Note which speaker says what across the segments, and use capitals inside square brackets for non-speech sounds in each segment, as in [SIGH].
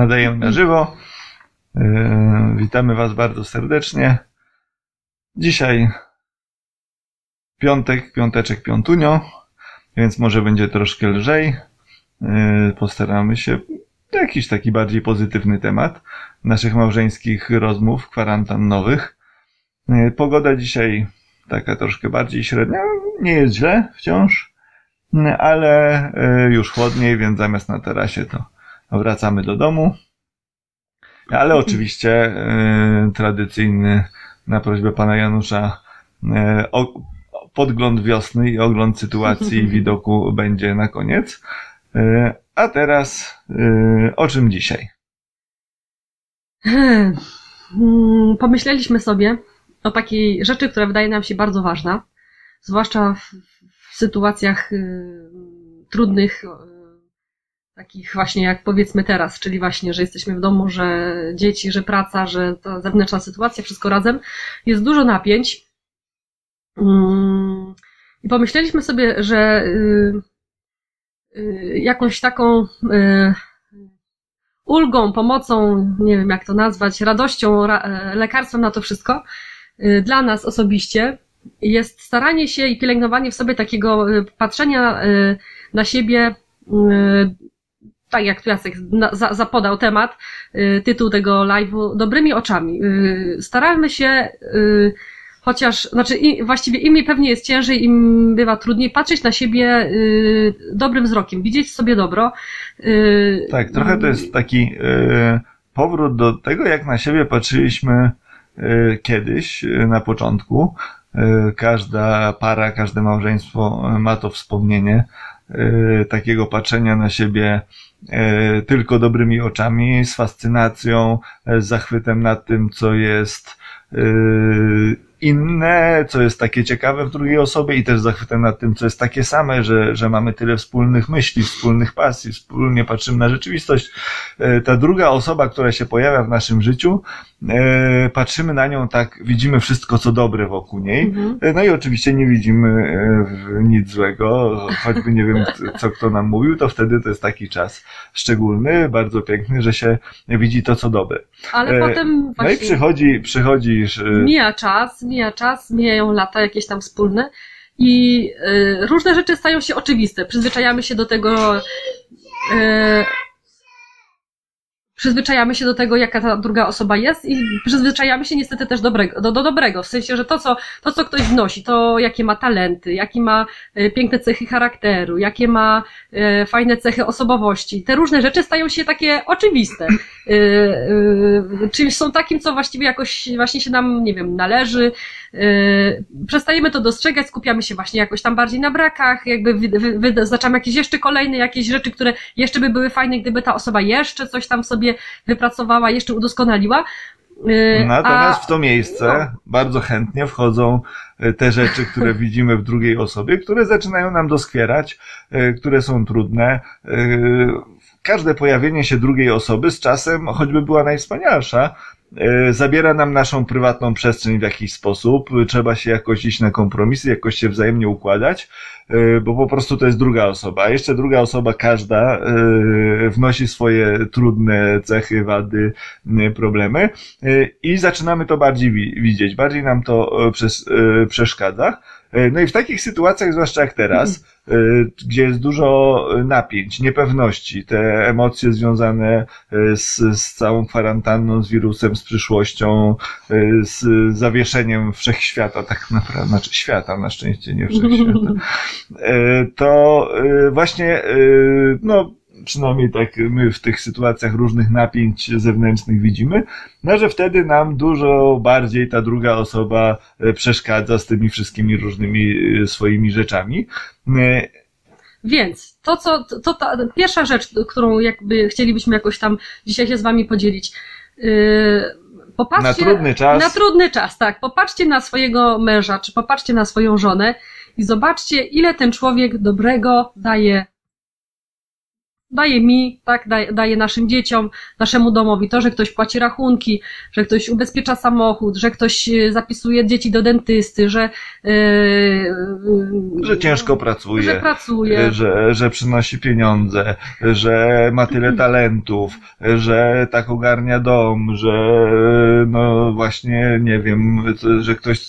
Speaker 1: Nadajemy na żywo. Yy, witamy Was bardzo serdecznie. Dzisiaj piątek, piąteczek, piątunio, więc może będzie troszkę lżej. Yy, postaramy się jakiś taki bardziej pozytywny temat naszych małżeńskich rozmów kwarantannowych. Yy, pogoda dzisiaj taka troszkę bardziej średnia. Nie jest źle wciąż, ale już chłodniej, więc zamiast na tarasie to wracamy do domu. Ale oczywiście y, tradycyjny na prośbę pana Janusza y, o, podgląd wiosny i ogląd sytuacji i [LAUGHS] widoku będzie na koniec. Y, a teraz o czym dzisiaj?
Speaker 2: Hmm. Pomyśleliśmy sobie o takiej rzeczy, która wydaje nam się bardzo ważna, zwłaszcza w, w sytuacjach trudnych, takich właśnie jak powiedzmy teraz, czyli właśnie, że jesteśmy w domu, że dzieci, że praca, że ta zewnętrzna sytuacja, wszystko razem, jest dużo napięć. Mm, I pomyśleliśmy sobie, że y, y, jakąś taką y, ulgą, pomocą, nie wiem jak to nazwać, radością, e, lekarstwem na to wszystko, dla nas osobiście jest staranie się i pielęgnowanie w sobie takiego patrzenia na siebie tak jak Jacek za, zapodał temat, y, tytuł tego live'u, dobrymi oczami. Y, staramy się, y, chociaż, znaczy właściwie im mi pewnie jest ciężej, im bywa trudniej patrzeć na siebie dobrym wzrokiem, widzieć sobie dobro.
Speaker 1: Tak, trochę to jest taki powrót do tego, jak na siebie patrzyliśmy kiedyś, na początku. Każda para, każde małżeństwo ma to wspomnienie takiego patrzenia na siebie tylko dobrymi oczami, z fascynacją, e, z zachwytem nad tym, co jest e, inne, co jest takie ciekawe w drugiej osobie i też zachwytem nad tym, co jest takie same, że, że mamy tyle wspólnych myśli, wspólnych pasji, wspólnie patrzymy na rzeczywistość. Ta druga osoba, która się pojawia w naszym życiu, E, patrzymy na nią tak, widzimy wszystko, co dobre wokół niej. Mhm. E, no i oczywiście nie widzimy e, nic złego, choćby nie wiem, co kto nam mówił, to wtedy to jest taki czas szczególny, bardzo piękny, że się widzi to, co dobre.
Speaker 2: Ale e, potem
Speaker 1: właśnie... No i przychodzi, przychodzi...
Speaker 2: Mija czas, mija czas, mijają lata jakieś tam wspólne i y, różne rzeczy stają się oczywiste. Przyzwyczajamy się do tego... Przyzwyczajamy się do tego, jaka ta druga osoba jest i przyzwyczajamy się niestety też dobrego, do, do dobrego, w sensie, że to co, to, co ktoś wnosi, to jakie ma talenty, jakie ma e, piękne cechy charakteru, jakie ma e, fajne cechy osobowości, te różne rzeczy stają się takie oczywiste. E, czyli są takim, co właściwie jakoś właśnie się nam, nie wiem, należy, przestajemy to dostrzegać, skupiamy się właśnie jakoś tam bardziej na brakach, jakby wyznaczamy jakieś jeszcze kolejne jakieś rzeczy, które jeszcze by były fajne, gdyby ta osoba jeszcze coś tam sobie sobie wypracowała, jeszcze udoskonaliła.
Speaker 1: Y, Natomiast A... w to miejsce no. bardzo chętnie wchodzą y, te rzeczy, które widzimy w drugiej osobie, które zaczynają nam doskwierać, y, które są trudne. Każde pojawienie się drugiej osoby z czasem, choćby była najwspanialsza, zabiera nam naszą prywatną przestrzeń w jakiś sposób, trzeba się jakoś iść na kompromisy, jakoś się wzajemnie układać, bo po prostu to jest druga osoba, a jeszcze druga osoba, każda, e, wnosi swoje trudne cechy, wady, problemy i zaczynamy to bardziej widzieć, bardziej nam to przeszkadza. No i w takich sytuacjach, zwłaszcza jak teraz, Y, gdzie jest dużo napięć, niepewności, te emocje związane y, z, z całą kwarantanną, z wirusem, z przyszłością, y, z zawieszeniem wszechświata, tak naprawdę, znaczy świata, na szczęście nie wszechświata, [LAUGHS] to właśnie, no, przynajmniej tak my w tych sytuacjach różnych napięć zewnętrznych widzimy, no że wtedy nam dużo bardziej ta druga osoba e, przeszkadza z tymi wszystkimi różnymi e, swoimi rzeczami. E,
Speaker 2: Więc to, co, to ta pierwsza rzecz, którą jakby chcielibyśmy jakoś tam dzisiaj się z Wami podzielić.
Speaker 1: popatrzcie, na trudny czas.
Speaker 2: Na trudny czas, tak. Popatrzcie na swojego męża, czy popatrzcie na swoją żonę i zobaczcie, ile ten człowiek dobrego daje daje mi, tak, daje, daje naszym dzieciom, naszemu domowi to, że ktoś płaci rachunki, że ktoś ubezpiecza samochód, że ktoś e, zapisuje dzieci do dentysty, że, yy,
Speaker 1: Że ciężko pracuje.
Speaker 2: że pracuje.
Speaker 1: że, że przynosi pieniądze, że ma tyle [CLEARS THROAT] talentów, że tak ogarnia dom, że no właśnie, nie wiem, że ktoś,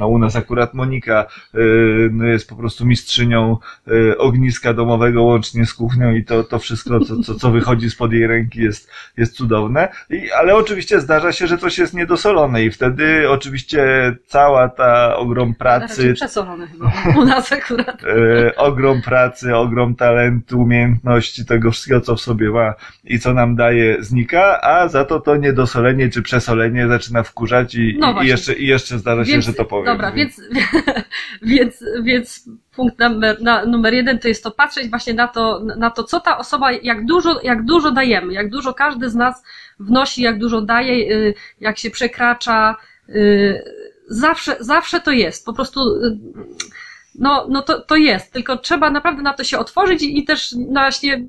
Speaker 1: no u nas akurat Monika y, no jest po prostu mistrzynią y, ogniska domowego łącznie z kuchnią i to, to wszystko, co, co, co wychodzi spod jej ręki jest, jest cudowne. I, ale oczywiście zdarza się, że coś jest niedosolone i wtedy oczywiście cała ta ogrom pracy,
Speaker 2: przesolone chyba u nas akurat.
Speaker 1: e, [LAUGHS] ogrom pracy, ogrom talentu, umiejętności, tego wszystkiego, co w sobie ma i co nam daje, znika, a za to to niedosolenie czy przesolenie zaczyna wkurzać i,
Speaker 2: No
Speaker 1: i, jeszcze, i jeszcze zdarza się,
Speaker 2: Więc-
Speaker 1: że to powiem.
Speaker 2: Dobra, więc, [LAUGHS] więc, więc punkt numer, na, numer jeden to jest to patrzeć właśnie na to, na to, co ta osoba, jak dużo, jak dużo dajemy, jak dużo każdy z nas wnosi, jak dużo daje, y, jak się przekracza. y, Zawsze, zawsze to jest. Po prostu, y, no, no to, to jest. Tylko trzeba naprawdę na to się otworzyć i, i też właśnie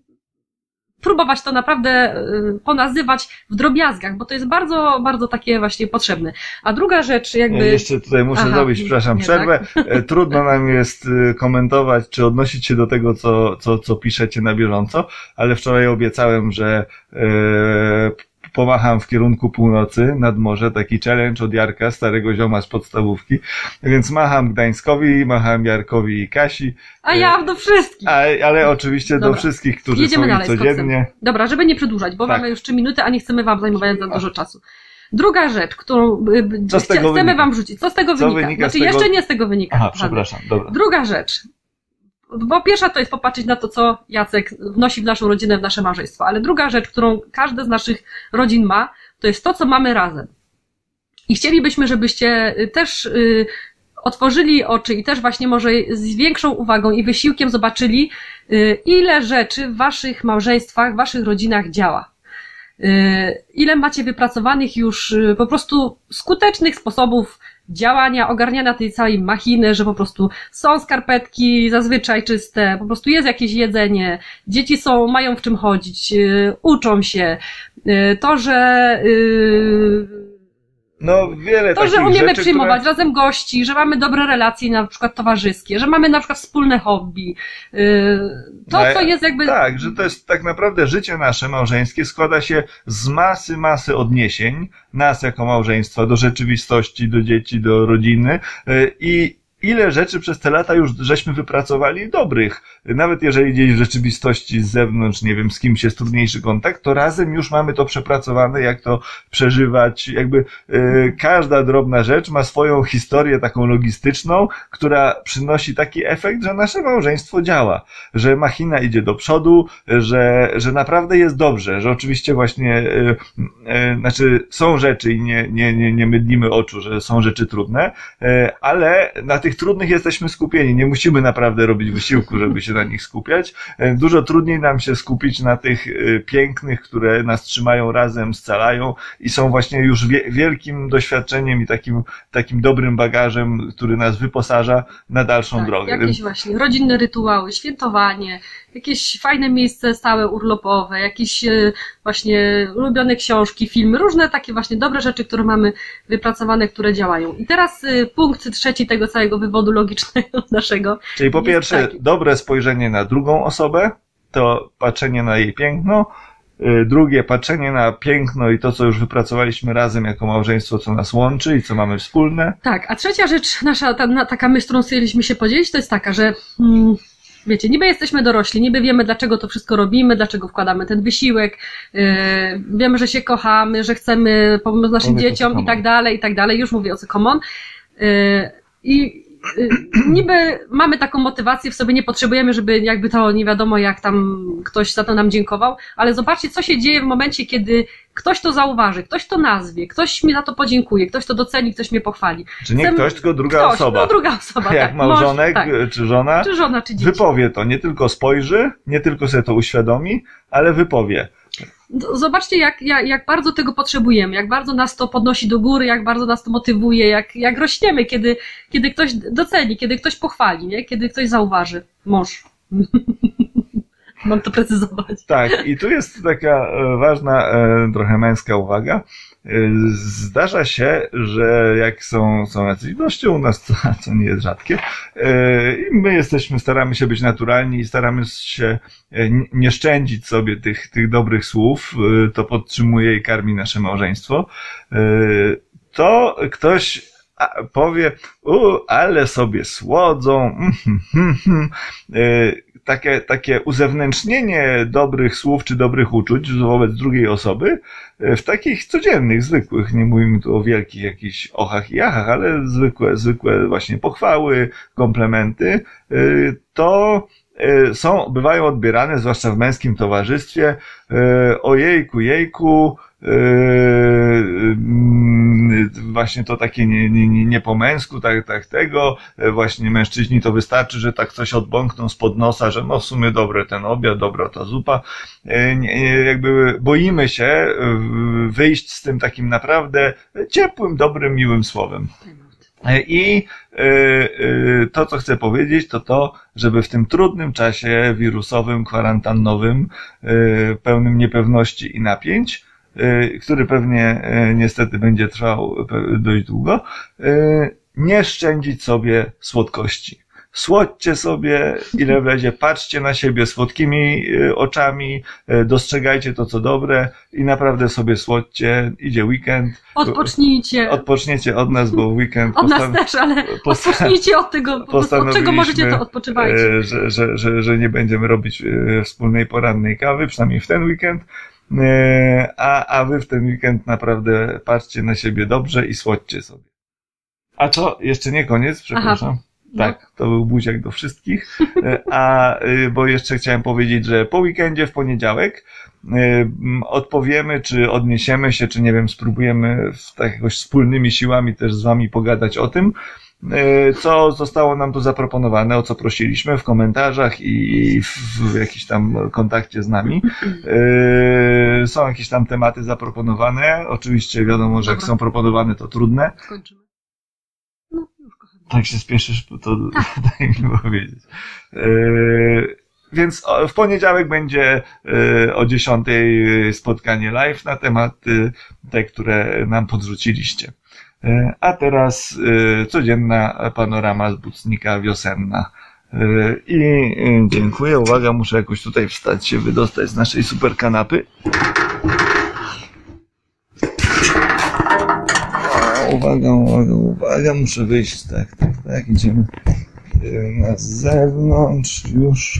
Speaker 2: próbować to naprawdę y, ponazywać w drobiazgach, bo to jest bardzo, bardzo takie właśnie potrzebne. A druga rzecz,
Speaker 1: Ja
Speaker 2: jakby.
Speaker 1: jeszcze tutaj muszę
Speaker 2: Aha,
Speaker 1: zrobić, przepraszam,
Speaker 2: nie,
Speaker 1: przerwę. E, Trudno nam jest e, komentować, czy odnosić się do tego, co, co, co piszecie na bieżąco, ale wczoraj obiecałem, że e, pomacham w kierunku północy nad morze, taki challenge od Jarka, starego zioma z podstawówki, więc macham Gdańskowi, macham Jarkowi i Kasi,
Speaker 2: A ja do wszystkich.
Speaker 1: a, ale oczywiście do
Speaker 2: Dobra.
Speaker 1: wszystkich, którzy
Speaker 2: Jedziemy
Speaker 1: są
Speaker 2: dalej
Speaker 1: codziennie.
Speaker 2: Dobra, żeby nie przedłużać, bo
Speaker 1: Tak.
Speaker 2: mamy już trzy minuty, a nie chcemy wam zajmować za dużo czasu. Druga rzecz, którą y, y, chcemy
Speaker 1: wynika?
Speaker 2: wam rzucić. Co z tego
Speaker 1: Co
Speaker 2: wynika?
Speaker 1: wynika
Speaker 2: znaczy,
Speaker 1: tego-
Speaker 2: jeszcze nie z tego wynika.
Speaker 1: Aha, przepraszam, dobra.
Speaker 2: Druga rzecz. Bo pierwsza to jest popatrzeć na to, co Jacek wnosi w naszą rodzinę, w nasze małżeństwo. Ale druga rzecz, którą każdy z naszych rodzin ma, to jest to, co mamy razem. I chcielibyśmy, żebyście y, też y, otworzyli oczy i też właśnie może z większą uwagą i wysiłkiem zobaczyli, y, ile rzeczy w waszych małżeństwach, w waszych rodzinach działa. Ile macie wypracowanych już po prostu skutecznych sposobów działania, ogarniania tej całej machiny, że po prostu są skarpetki zazwyczaj czyste, po prostu jest jakieś jedzenie, dzieci są, mają w czym chodzić, y, uczą się. Y, To, że y,
Speaker 1: No, wiele
Speaker 2: to,
Speaker 1: takich
Speaker 2: że umiemy
Speaker 1: rzeczy,
Speaker 2: przyjmować
Speaker 1: które...
Speaker 2: razem gości, że mamy dobre relacje na przykład towarzyskie, że mamy na przykład wspólne hobby. y, To,
Speaker 1: No,
Speaker 2: co jest jakby...
Speaker 1: Tak, że to jest tak naprawdę życie nasze małżeńskie składa się z masy, masy odniesień nas jako małżeństwa do rzeczywistości, do dzieci, do rodziny y, i ile rzeczy przez te lata już żeśmy wypracowali dobrych. Nawet jeżeli gdzieś w rzeczywistości z zewnątrz, nie wiem, z kimś jest trudniejszy kontakt, to razem już mamy to przepracowane, jak to przeżywać. Jakby y, każda drobna rzecz ma swoją historię taką logistyczną, która przynosi taki efekt, że nasze małżeństwo działa, że machina idzie do przodu, że, że naprawdę jest dobrze, że oczywiście właśnie, y, y, znaczy są rzeczy i nie, nie, nie, nie mydlimy oczu, że są rzeczy trudne, ale na tych trudnych jesteśmy skupieni. Nie musimy naprawdę robić wysiłku, żeby się na nich skupiać. Y, Dużo trudniej nam się skupić na tych y, pięknych, które nas trzymają razem, scalają i są właśnie już wie, wielkim doświadczeniem i takim, takim dobrym bagażem, który nas wyposaża na dalszą
Speaker 2: Tak,
Speaker 1: drogę.
Speaker 2: jakieś właśnie rodzinne rytuały, świętowanie, jakieś fajne miejsce stałe urlopowe, jakieś e, właśnie ulubione książki, filmy, różne takie właśnie dobre rzeczy, które mamy wypracowane, które działają. I teraz e, punkt trzeci tego całego wywodu logicznego [LAUGHS] naszego.
Speaker 1: Czyli po pierwsze,
Speaker 2: taki.
Speaker 1: dobre spojrzenie na drugą osobę, to patrzenie na jej piękno. Y, Drugie, patrzenie na piękno i to, co już wypracowaliśmy razem jako małżeństwo, co nas łączy i co mamy wspólne.
Speaker 2: Tak, a trzecia rzecz, nasza ta, na, taka myśl, którą chcieliśmy się podzielić, to jest taka, że mm, wiecie, niby jesteśmy dorośli, niby wiemy, dlaczego to wszystko robimy, dlaczego wkładamy ten wysiłek, yy, wiemy, że się kochamy, że chcemy pomóc naszym
Speaker 1: Mówię
Speaker 2: dzieciom i tak dalej, i tak dalej, już mówię o co common. Yy, I yy, niby mamy taką motywację w sobie, nie potrzebujemy, żeby jakby to nie wiadomo jak tam ktoś za to nam dziękował, ale zobaczcie, co się dzieje w momencie, kiedy ktoś to zauważy, ktoś to nazwie, ktoś mi za to podziękuje, ktoś to doceni, ktoś mnie pochwali.
Speaker 1: Czy nie ktoś, tylko druga
Speaker 2: Ktoś,
Speaker 1: osoba.
Speaker 2: No, druga osoba,
Speaker 1: Jak
Speaker 2: tak.
Speaker 1: małżonek y, czy żona,
Speaker 2: tak. Czy żona, czy dzieci.
Speaker 1: wypowie to. Nie tylko spojrzy, nie tylko sobie to uświadomi, ale wypowie.
Speaker 2: Zobaczcie, jak, jak, jak bardzo tego potrzebujemy, jak bardzo nas to podnosi do góry, jak bardzo nas to motywuje, jak, jak rośniemy, kiedy, kiedy ktoś doceni, kiedy ktoś pochwali, nie? kiedy ktoś zauważy. Mąż. [LAUGHS] Mam to precyzować.
Speaker 1: Tak, i tu jest taka e, ważna, e, trochę męska uwaga. Zdarza się, że jak są, są jacyś goście u nas, [LAUGHS] co, co nie jest rzadkie, e, i my jesteśmy, staramy się być naturalni i staramy się e, nie szczędzić sobie tych, tych dobrych słów, e, to podtrzymuje i karmi nasze małżeństwo, to ktoś powie, u, ale sobie słodzą, mhm, mhm, mhm. Takie, takie uzewnętrznienie dobrych słów czy dobrych uczuć wobec drugiej osoby e, w takich codziennych, zwykłych, nie mówimy tu o wielkich jakichś ochach i achach, ale zwykłe, zwykłe właśnie pochwały, komplementy, e, to e, są, bywają odbierane, zwłaszcza w męskim towarzystwie, ojejku, jejku, mm, właśnie to takie nie, nie, nie, po męsku, tak, tak tego, e, właśnie mężczyźni to wystarczy, że tak coś odbąkną spod nosa, że no w sumie dobre ten obiad, dobra ta zupa. E, nie, Jakby boimy się e, wyjść z tym takim naprawdę ciepłym, dobrym, miłym słowem. E, I e, e, to, co chcę powiedzieć, to to, żeby w tym trudnym czasie wirusowym, kwarantannowym, e, pełnym niepewności i napięć, e, który pewnie e, niestety będzie trwał dość długo, e, nie szczędzić sobie słodkości. Słodźcie sobie, ile wlezie, patrzcie na siebie słodkimi oczami, dostrzegajcie to, co dobre i naprawdę sobie słodźcie. Idzie weekend,
Speaker 2: Odpocznijcie.
Speaker 1: odpoczniecie od nas, bo weekend [LAUGHS]
Speaker 2: Od nas też, ale [LAUGHS] odpocznijcie od tego, od czego możecie, to odpoczywajcie.
Speaker 1: e, że, że, że, że nie będziemy robić wspólnej porannej kawy, przynajmniej w ten weekend. E, A, a wy w ten weekend naprawdę patrzcie na siebie dobrze i słodźcie sobie. A co? Jeszcze nie koniec, przepraszam.
Speaker 2: No.
Speaker 1: Tak, to był buziak do wszystkich. E, A, y, bo jeszcze chciałem powiedzieć, że po weekendzie w poniedziałek odpowiemy, czy odniesiemy się, czy nie wiem, spróbujemy w tak jakoś wspólnymi siłami też z wami pogadać o tym, co zostało nam tu zaproponowane, o co prosiliśmy w komentarzach i w, jakimś tam kontakcie z nami. Y, Są jakieś tam tematy zaproponowane. Oczywiście wiadomo, że jak są proponowane, to trudne.
Speaker 2: No, już.
Speaker 1: Tak się spieszysz, to [LAUGHS] daj mi powiedzieć. Yy, Więc w poniedziałek będzie o 10 spotkanie live na tematy te, które nam podrzuciliście. Yy, A teraz yy, codzienna panorama z Bucnika wiosenna. Yy, I dziękuję. Uwaga, muszę jakoś tutaj wstać się, wydostać z naszej super kanapy. Uwaga, uwaga, uwaga, muszę wyjść. Tak, tak, tak, idziemy na zewnątrz już.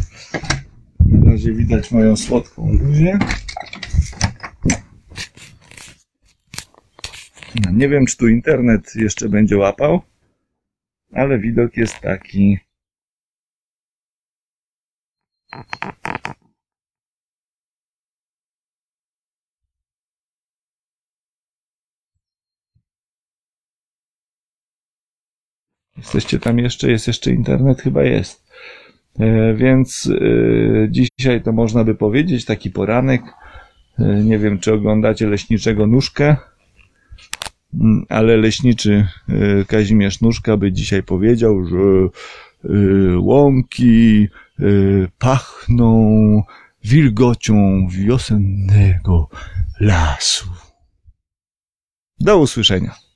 Speaker 1: Na razie widać moją słodką buzię. Nie wiem, czy tu internet jeszcze będzie łapał, ale widok jest taki. Jesteście tam jeszcze? Jest jeszcze internet? Chyba jest. E, Więc e, dzisiaj to można by powiedzieć, taki poranek. E, Nie wiem, czy oglądacie leśniczego nóżkę, ale leśniczy e, Kazimierz Nóżka by dzisiaj powiedział, że e, łąki e, pachną wilgocią wiosennego lasu. Do usłyszenia.